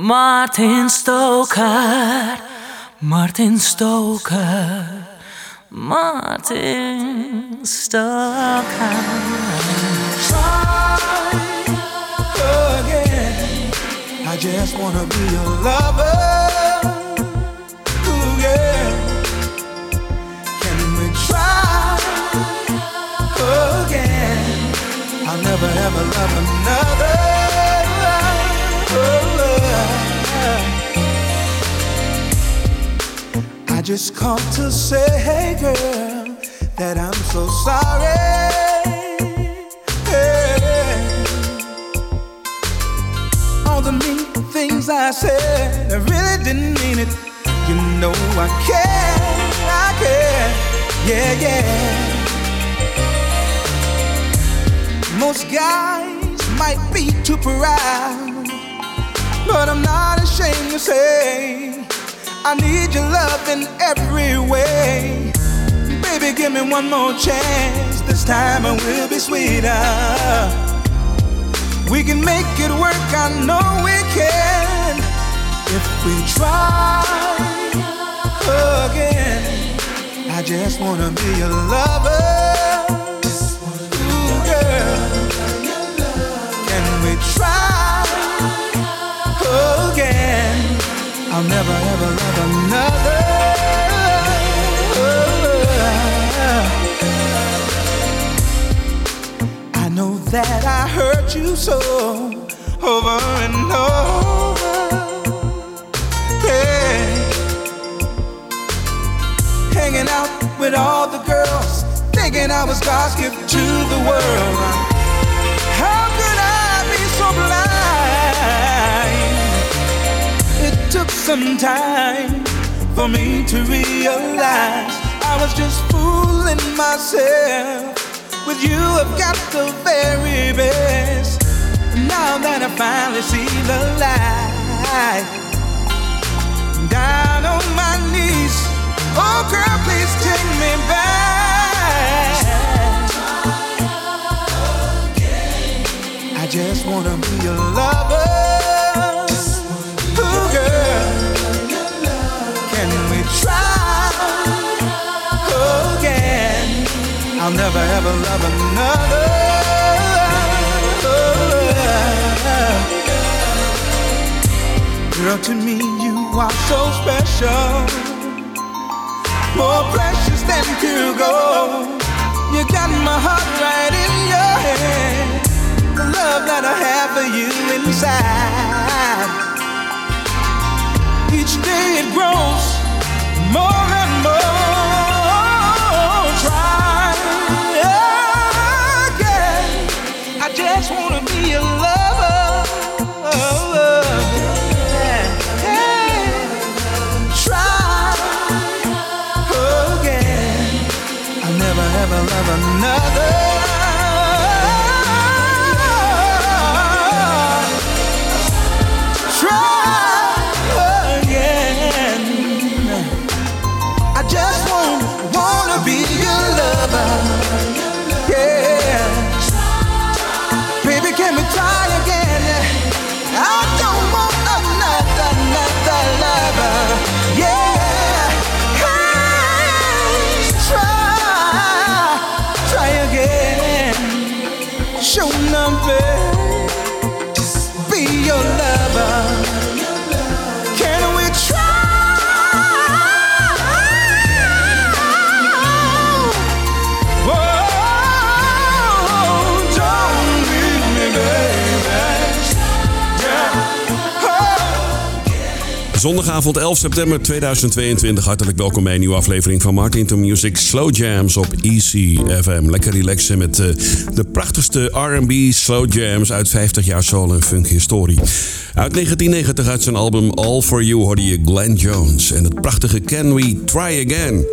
Martin Stoker, Martin Stoker, Martin Stoker. Try again. I just wanna be your lover. Ooh, yeah. Can we try again? I'll never ever love another. Just called to say, hey girl, that I'm so sorry. Hey. All the mean things I said, I really didn't mean it. You know I care, I care, yeah, yeah. Most guys might be too proud but I'm not ashamed to say I need your love in every way. Baby, give me one more chance. This time it will be sweeter. We can make it work, I know we can. If we try again, I just wanna be a lover. I'll never ever love another. I know that I hurt you so over and over. Yeah. Hanging out with all the girls, thinking I was God's gift to the world. Some time for me to realize I was just fooling myself. With you, I've got the very best. Now that I finally see the light, down on my knees, oh girl, please take me back. I just wanna be a lover. Can we try again? I'll never ever love another. Girl, to me you are so special, more precious than pure gold. You got my heart right in your hand. The love that I have for you inside. Each day it grows more and more. Try again. I just wanna be a lover. Try again. I'll never ever love another. Zondagavond 11 september 2022. Hartelijk welkom bij een nieuwe aflevering van Martin to Music Slow Jams op Easy FM. Lekker relaxen met eh, de prachtigste R&B slow jams uit 50 jaar soul en funk historie. Uit 1990 uit zijn album All For You hoorde je Glenn Jones en het prachtige Can We Try Again.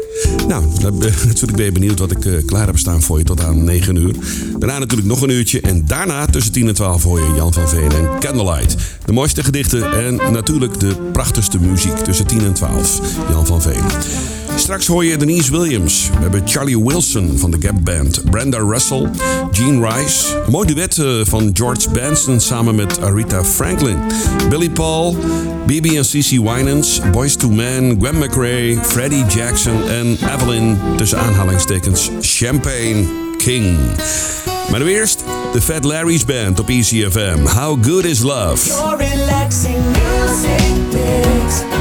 Nou, natuurlijk ben je benieuwd wat ik eh, klaar heb staan voor je tot aan 9 uur. Daarna natuurlijk nog een uurtje en daarna tussen 10 en 12 hoor je Jan van Veen en Candlelight. De mooiste gedichten en natuurlijk de prachtige prachtigste muziek tussen 10 en 12. Jan van Veen. Straks hoor je Denise Williams. We hebben Charlie Wilson van de Gap Band. Brenda Russell, Gene Rice. Een mooi duet eh, van George Benson samen met Aretha Franklin. Billy Paul, BB en CC Winans, Boys to Men, Gwen McRae, Freddie Jackson en Evelyn tussen aanhalingstekens Champagne King. Maar nu eerst de Fat Larry's Band op ECFM. How good is love? sticks.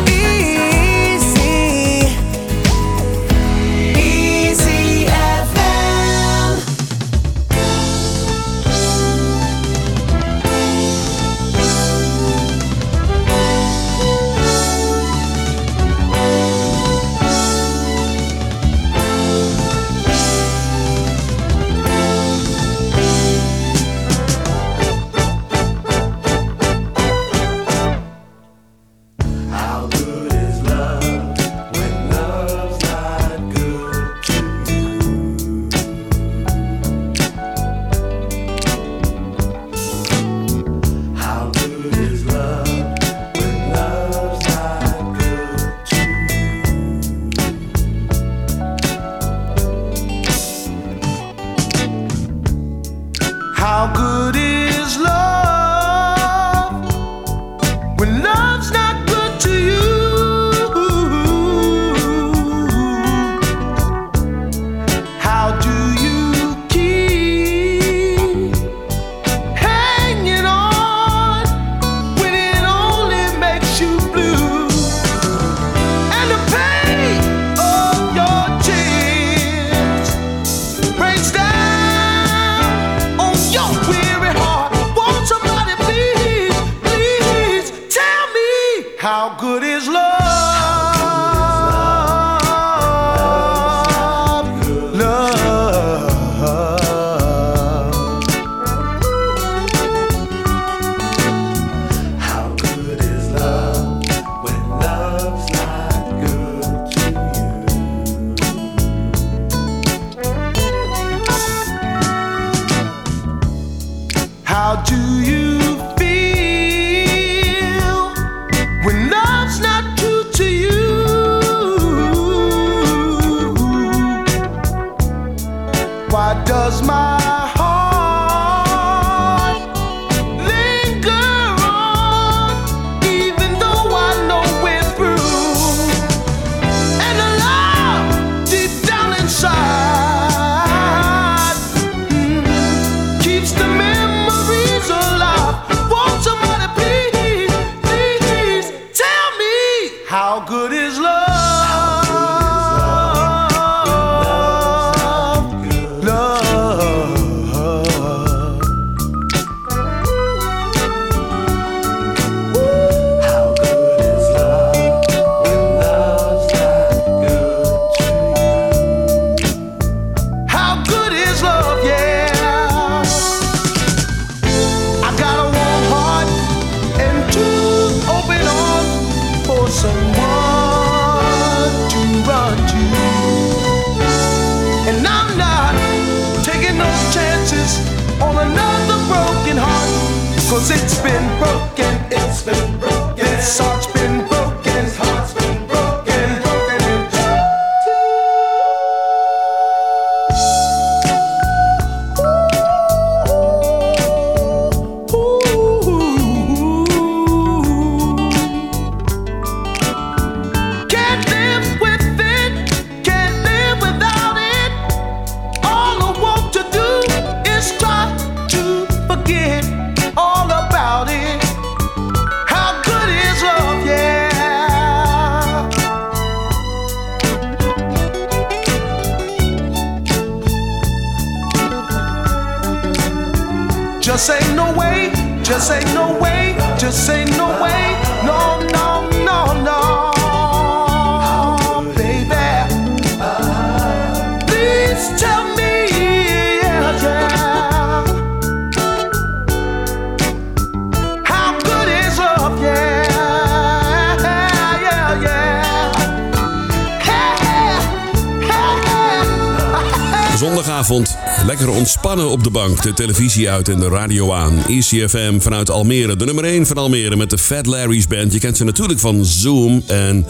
Ontspannen op de bank, de televisie uit en de radio aan. ECFM vanuit Almere, de nummer 1 van Almere met de Fat Larry's Band. Je kent ze natuurlijk van Zoom en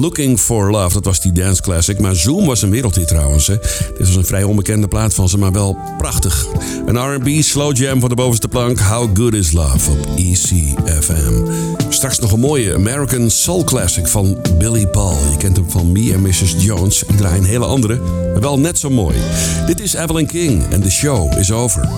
Looking for Love. Dat was die dance classic. Maar Zoom was een wereldhit trouwens. Hè. Dit was een vrij onbekende plaat van ze, maar wel prachtig. Een R&B slow jam van de bovenste plank. How Good Is Love op ECFM. Straks nog een mooie American Soul Classic van Billy Paul. Je kent hem van Me and Mrs. Jones. Ik draai een hele andere, maar wel net zo mooi. Dit is Evelyn King en de show is over.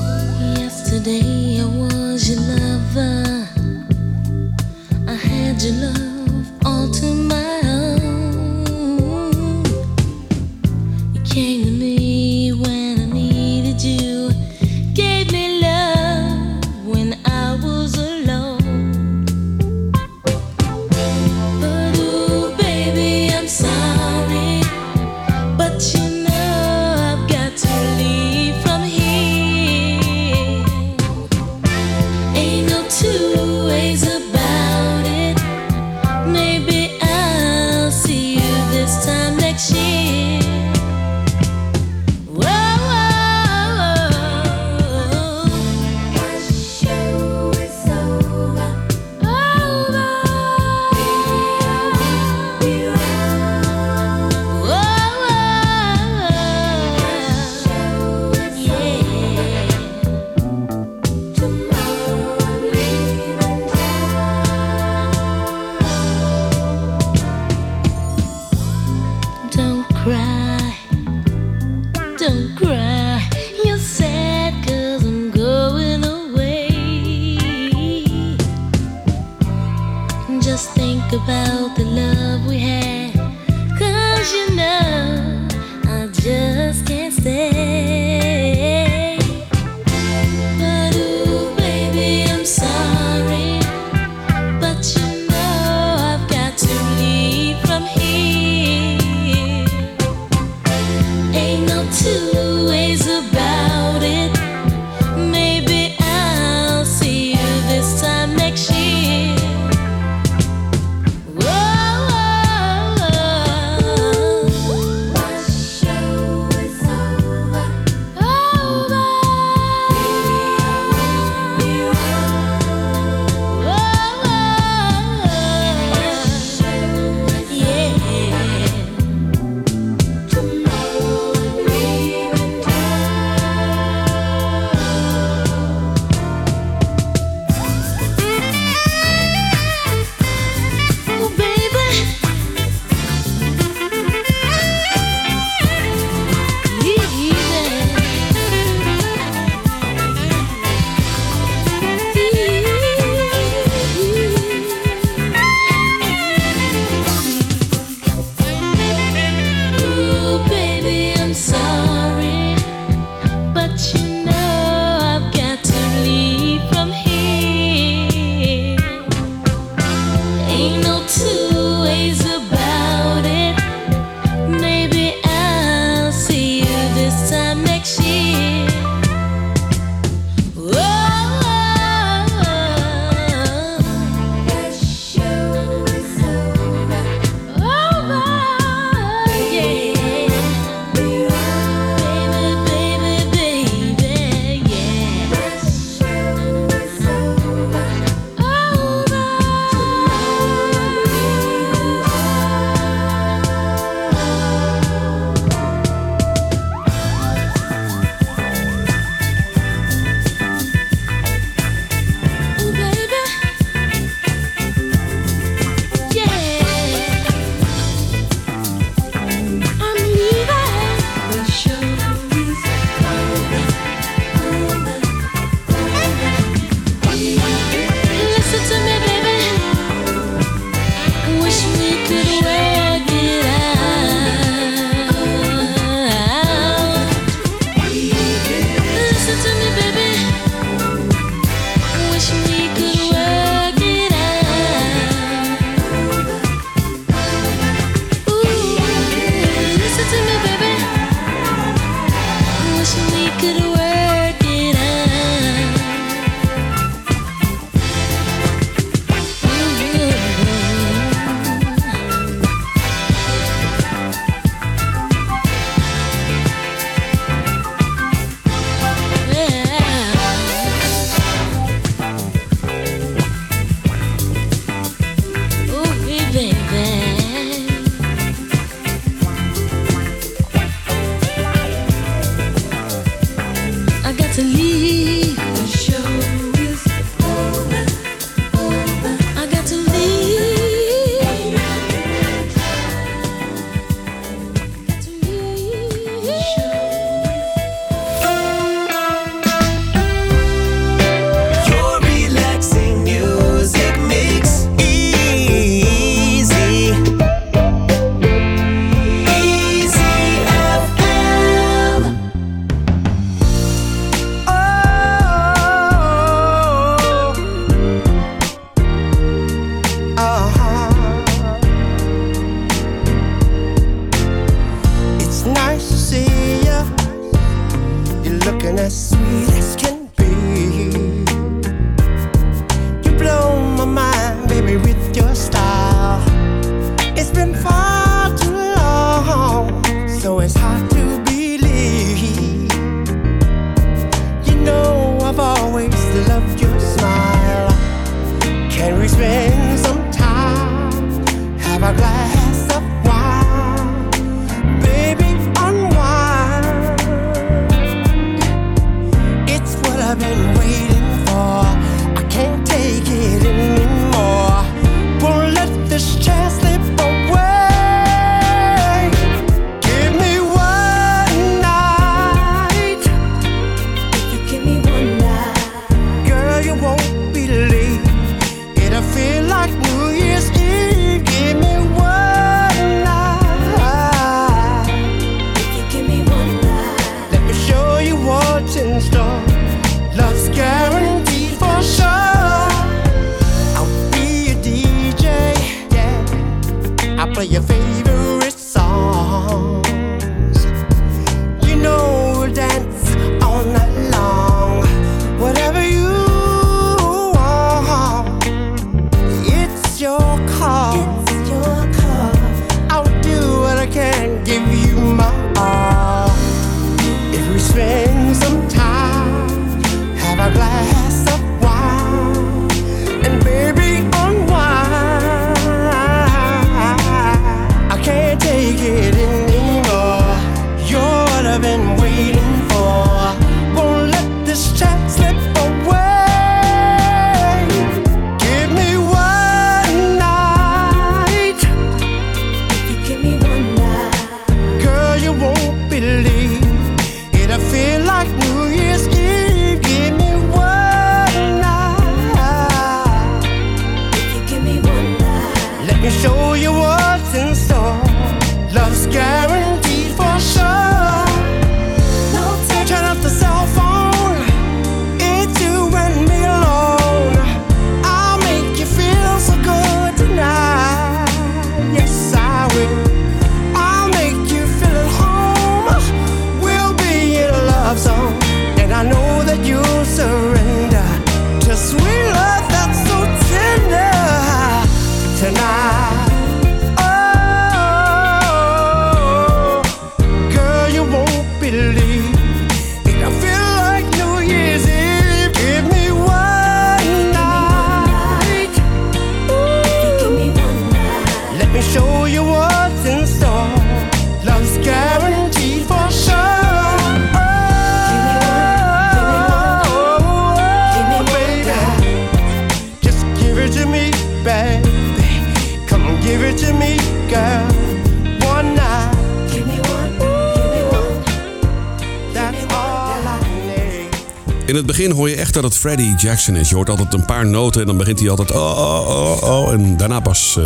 dat het Freddie Jackson is. Je hoort altijd een paar noten en dan begint hij altijd oh, oh, oh, oh. En daarna pas eh,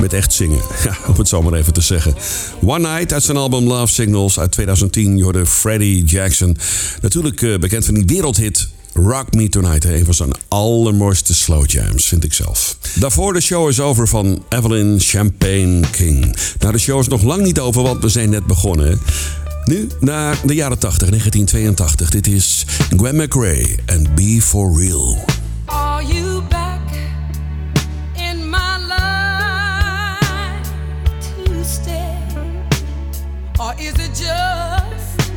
met echt zingen. Ja, om het zo maar even te zeggen. One Night uit zijn album Love Signals uit 2010. Je hoorde Freddie Jackson. Natuurlijk eh, bekend van die wereldhit Rock Me Tonight. Een van zijn allermooiste slow jams, vind ik zelf. Daarvoor de show is over van Evelyn Champagne King. Nou, de show is nog lang niet over, want we zijn net begonnen. Nu naar de jaren 80, 1982. Dit is Gwen McRae en Be For Real. Are you back in my life to stay? Or is it just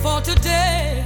for today?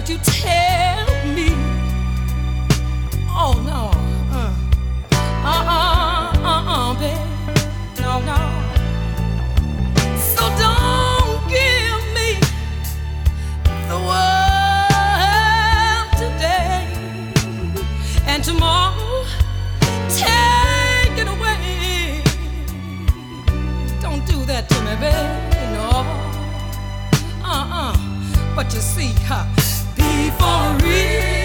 But you tell me, oh no, uh, uh uh, uh uh, babe, no, no. So don't give me the world today and tomorrow, take it away. Don't do that to me, babe, no, uh uh. But you see, huh? for real.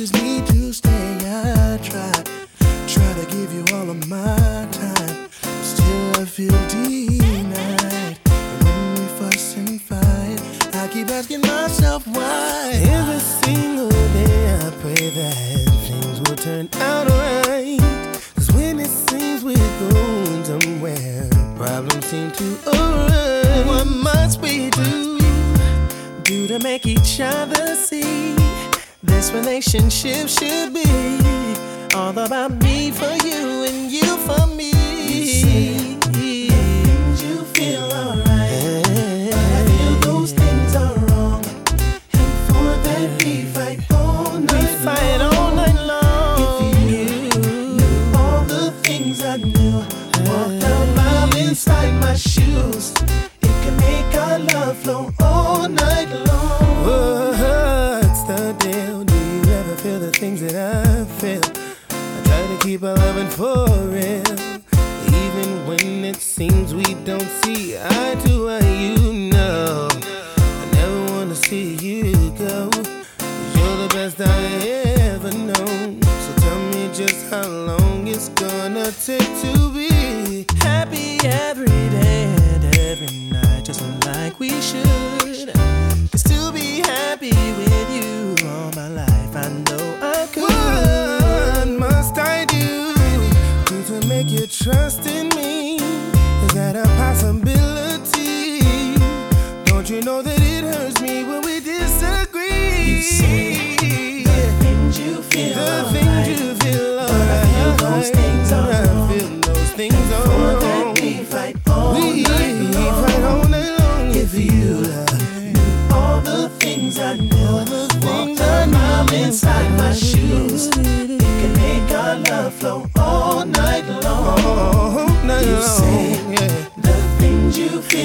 promises need to stay. I tried, try to give you all of my time. Still, I feel denied. When we fuss and fight, I keep asking myself why. Every single day, I pray that things will turn out alright. Cause when it seems we're going somewhere, problems seem to arise. What must we do? Do to make each other see? this relationship should be all about me for you and you for me. You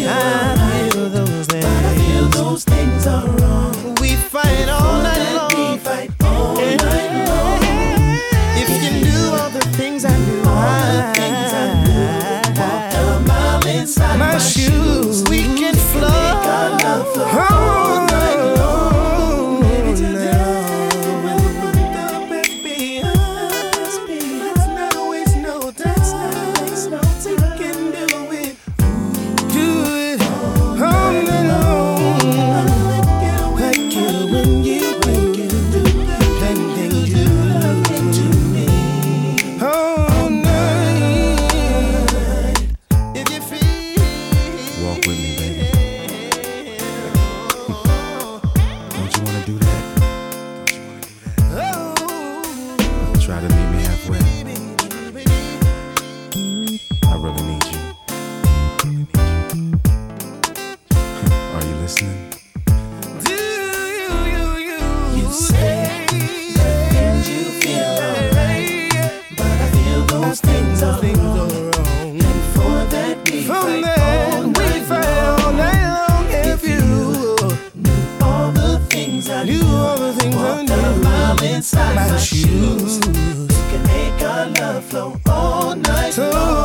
behind. do all the things Walk I do. A mile inside my, my shoes. shoes. Can make our love flow all night so long.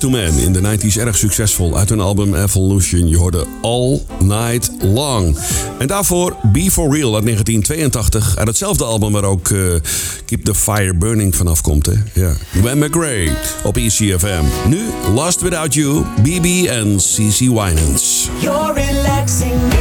To Men in de 90s erg succesvol uit hun album Evolution. Je hoorde All Night Long. En daarvoor Be For Real uit 1982 uit hetzelfde album waar ook eh, Keep the Fire Burning vanaf komt. Hè? Ja. Gwen McRae op ECFM. Nu Lost Without You, BB en CC Winans. Your relaxing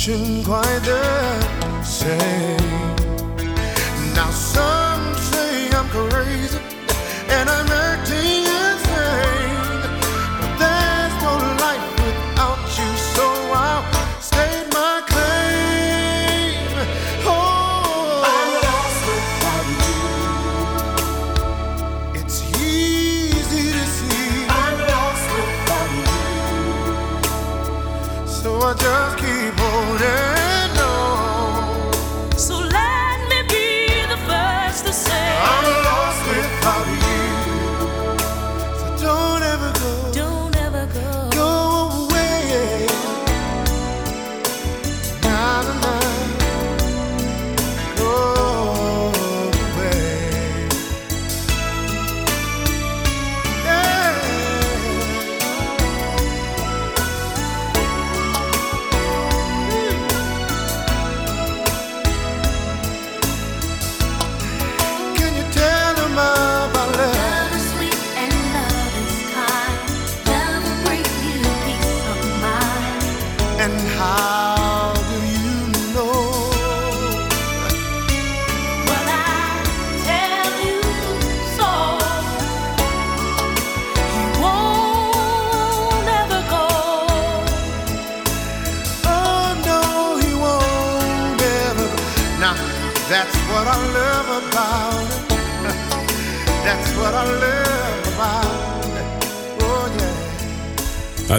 substitution quite the same. Now some say I'm crazy and I'm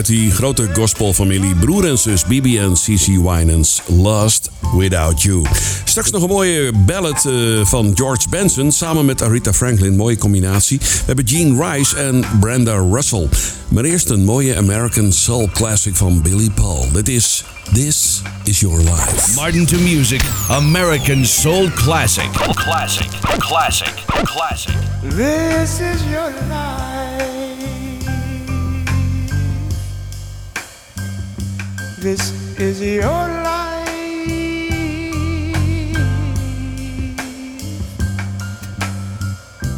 Uit die grote gospelfamilie broer en zus Bibi en CC Winans, Lost Without You. Straks nog een mooie ballad eh, van George Benson samen met Aretha Franklin. Mooie combinatie. We hebben Gene Rice en Brenda Russell. Maar eerst een mooie American soul classic van Billy Paul. Dit is This Is Your Life. Martin to Music, American Soul Classic. Classic, classic, classic. This is your life. This is your life.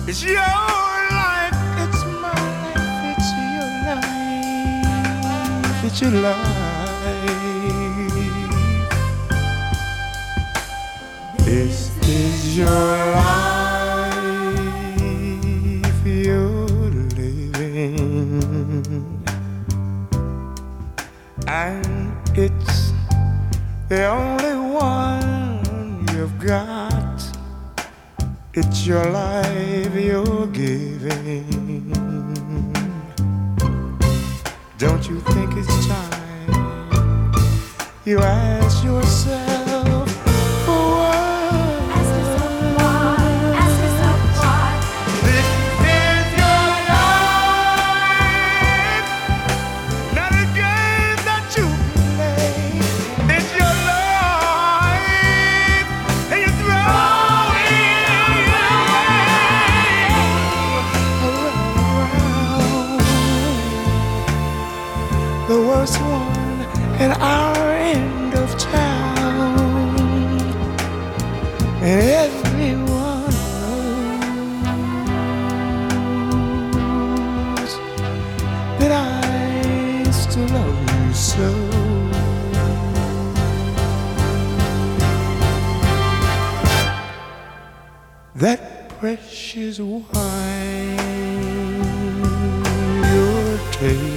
It's your life. It's my life. It's your life. It's your life. This is your life and it's the only one you've got. It's your life you're giving. Don't you think it's time you ask yourself at our end of town, and everyone knows that I still love you so. That precious wine you're tasting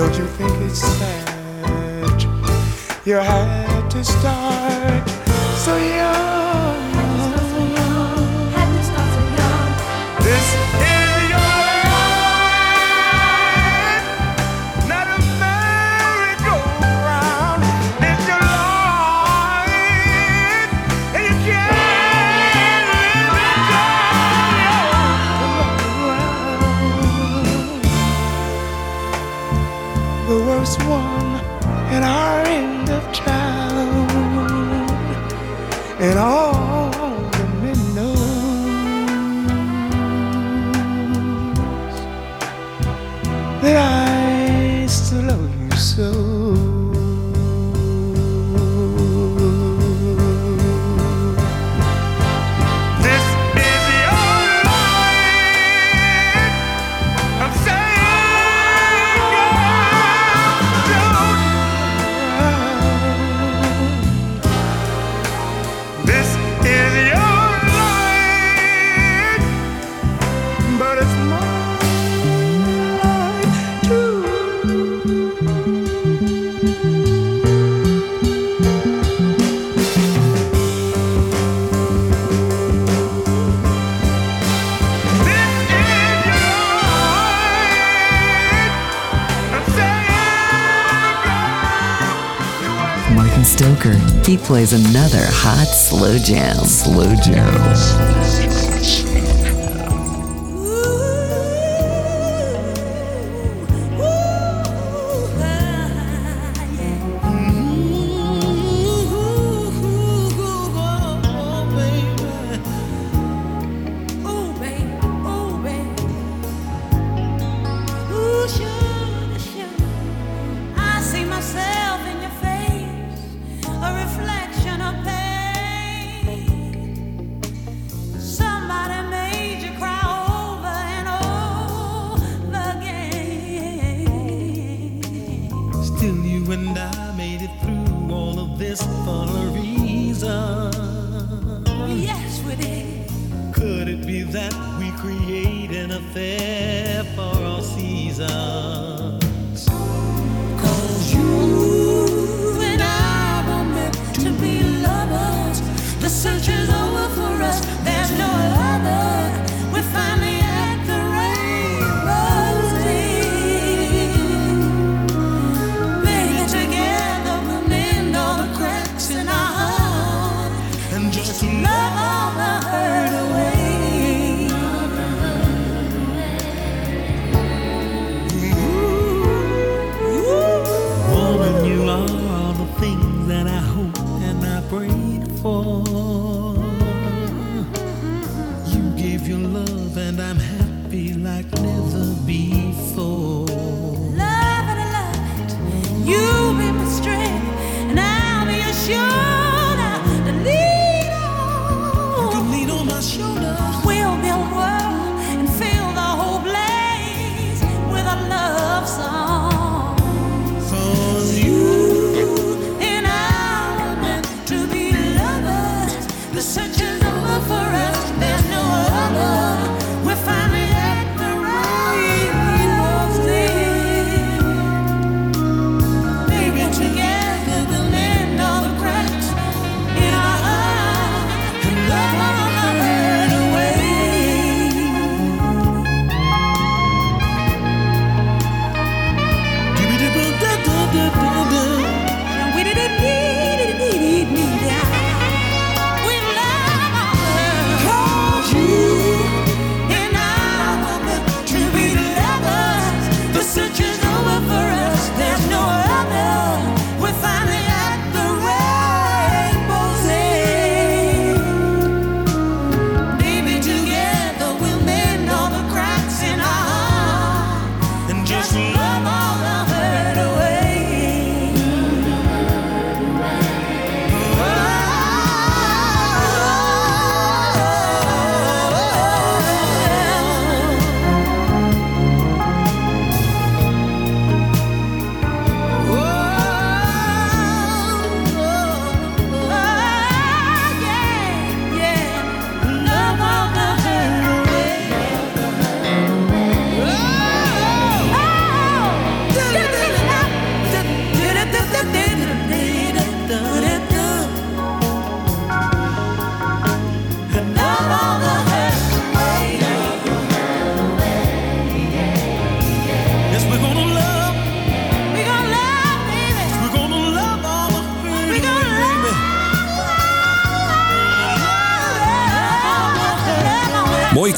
Don't you think it's sad you had to start so young? Plays another hot slow jam. Slow jam.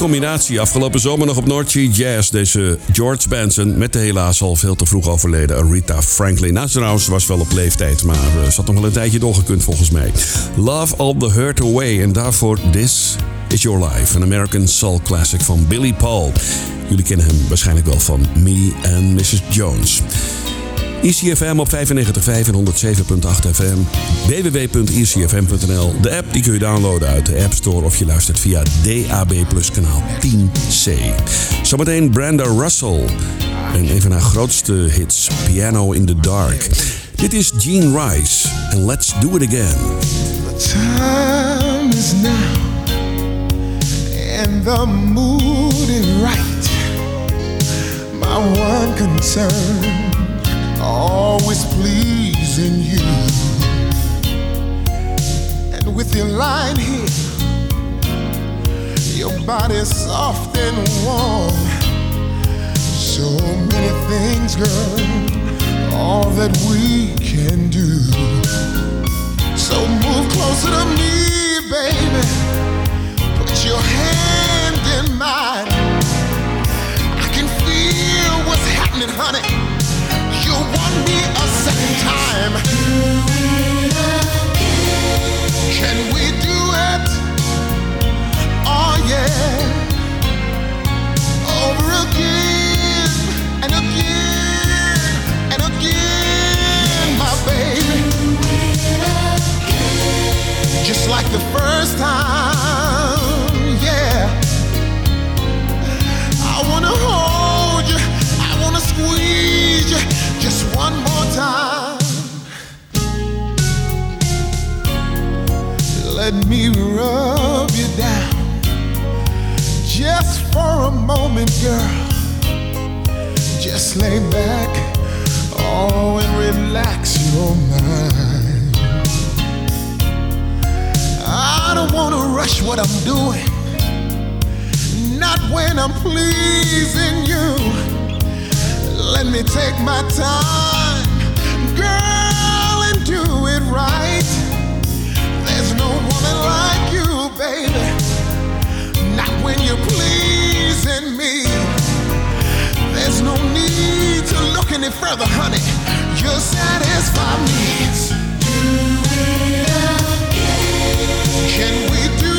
Combinatie. Afgelopen zomer nog op North Sea Jazz. Deze George Benson met de helaas al veel te vroeg overleden Aretha Franklin. Nou, trouwens was wel op leeftijd, maar uh, zat nog wel een tijdje doorgekund volgens mij. Love All The Hurt Away. En daarvoor This Is Your Life. Een American Soul Classic van Billy Paul. Jullie kennen hem waarschijnlijk wel van Me and Mrs. Jones. ICFM op 95.5 en 107.8 FM. www.icfm.nl. De app die kun je downloaden uit de App Store of je luistert via DAB Plus kanaal 10C. Zometeen Brenda Russell en een van haar grootste hits, Piano in the Dark. Dit is Gene Rice en Let's Do It Again. The time is now and the mood is right. My one concern always pleasing you. And with your line here, your body's soft and warm. So many things, girl, all that we can do. So move closer to me, baby. Put your hand in mine. I can feel what's happening, honey Just like the first time, Let me rub you down just for a moment, girl. Just lay back, oh, and relax your mind. I don't wanna rush what I'm doing, not when I'm pleasing you. Let me take my time, baby. Not when you're pleasing me. There's no need to look any further, honey. You satisfy me. Do it again. Can we do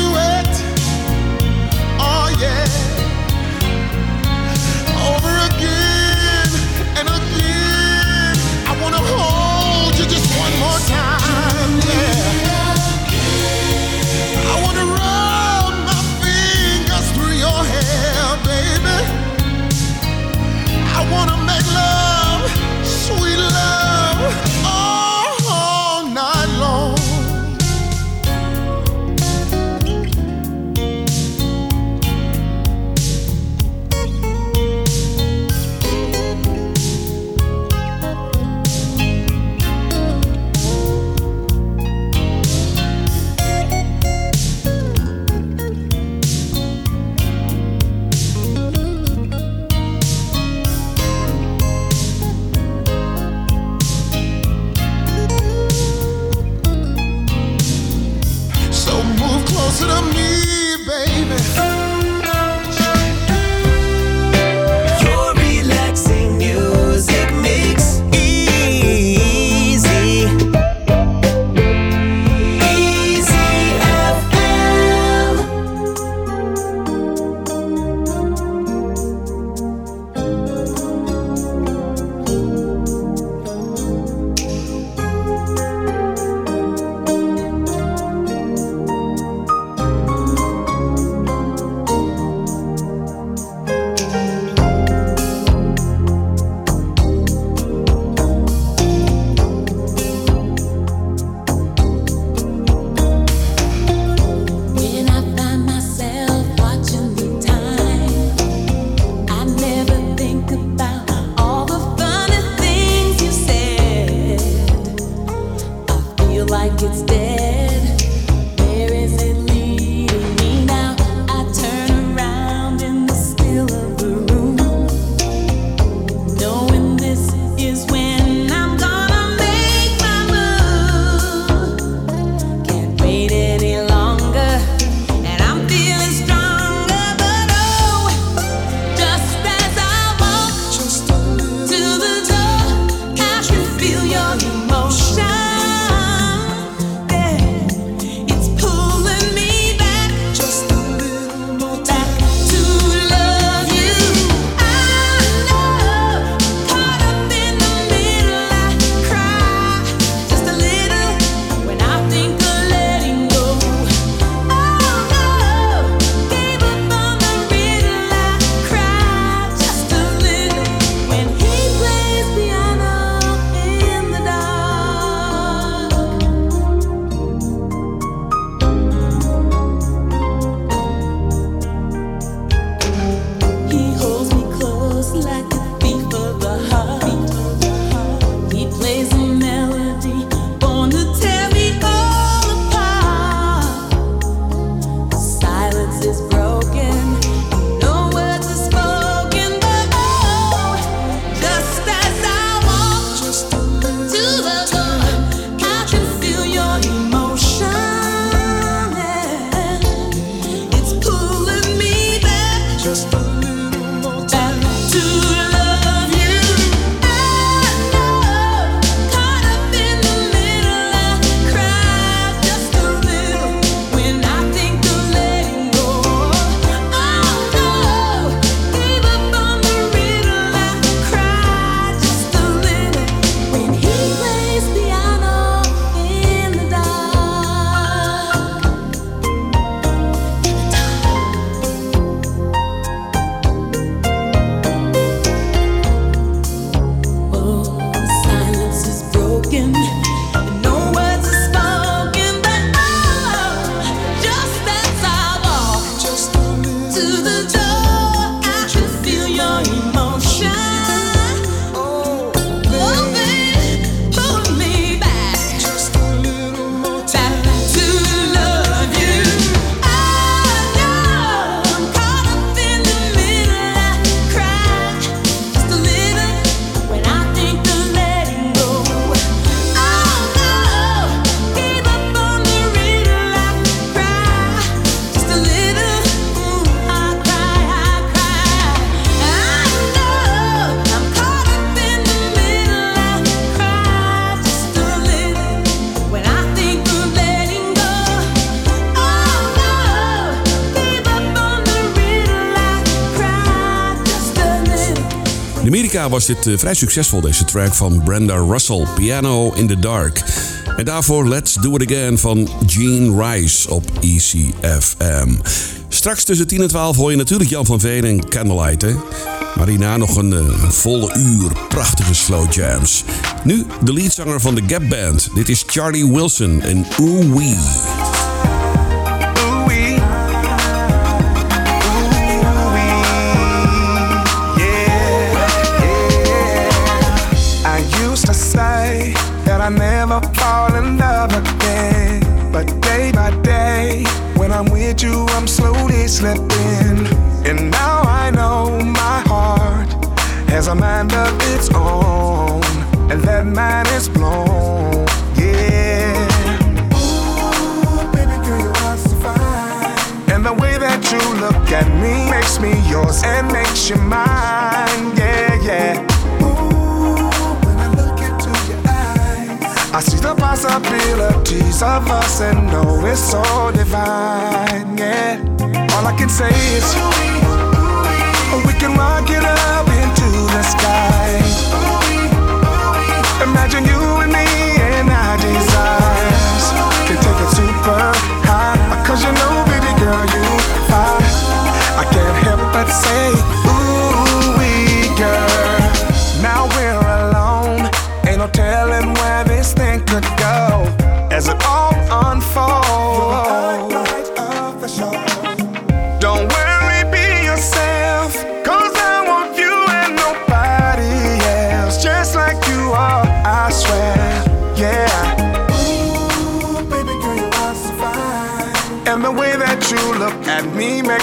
In Amerika was dit eh, vrij succesvol, deze track van Brenda Russell, Piano in the Dark. En daarvoor Let's Do It Again van Gene Rice op ECFM. Straks tussen 10 en 12 hoor je natuurlijk Jan van Veen en Candlelight. Hè? Maar hierna nog een, eh, een volle uur prachtige slow jams. Nu de leadzanger van de Gap Band. Dit is Charlie Wilson en Ooh Wee. Slowly slipping. And now I know my heart has a mind of its own. And that mind is blown. Yeah. Ooh, baby girl, you are so fine. And the way that you look at me makes me yours and makes you mine. Yeah, yeah. Ooh, when I look into your eyes, I see the possibilities of us and know it's so divine. Yeah. All I can say is, we can rock it up into the sky. Imagine you and me and our desires can take it super high. Cause you know, baby girl, you fine. I can't help but say,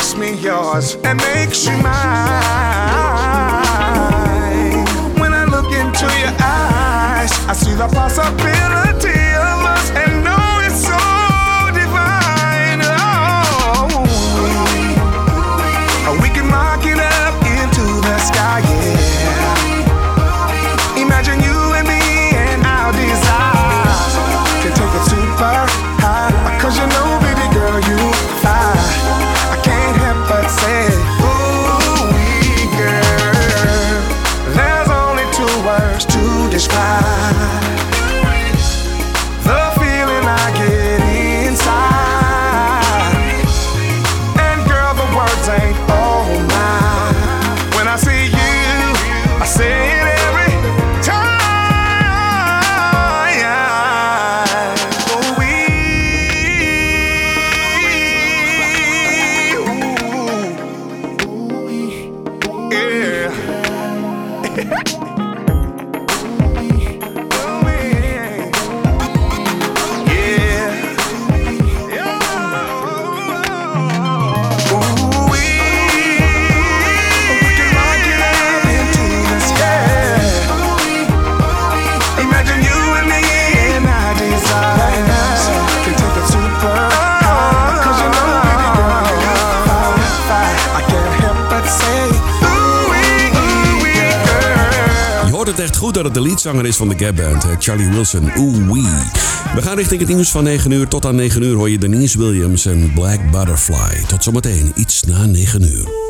makes me yours and makes you mine. When I look into your eyes, I see the possibility het echt goed dat het de leadzanger is van de Gap Band? Charlie Wilson. Ooh wee. We gaan richting het nieuws van 9 uur. Tot aan 9 uur hoor je Denise Williams en Black Butterfly. Tot zometeen, iets na 9 uur.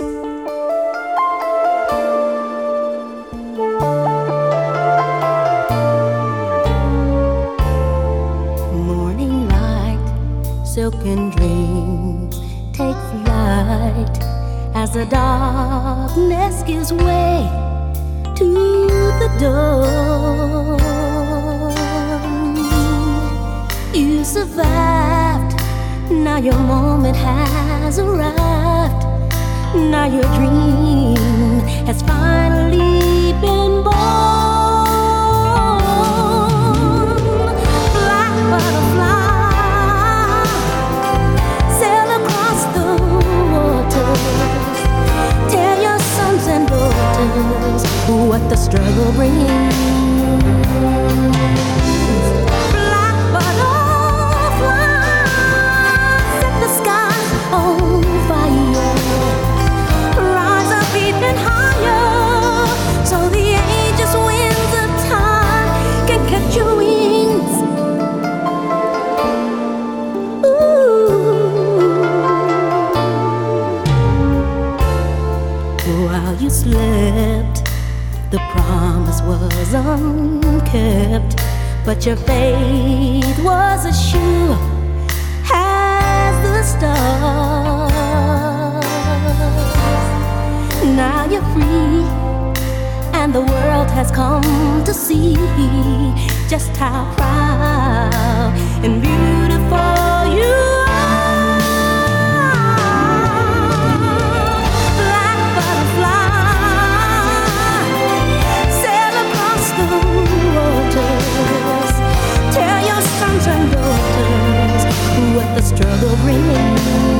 Silken dreams take flight as the way to dawn. You survived, now your moment has arrived. Now your dream has finally been born. Your wings. Ooh. While you slept, The promise was unkept, but your faith was as sure as the stars. Now you're free, and the world has come to see just how proud and beautiful will ring.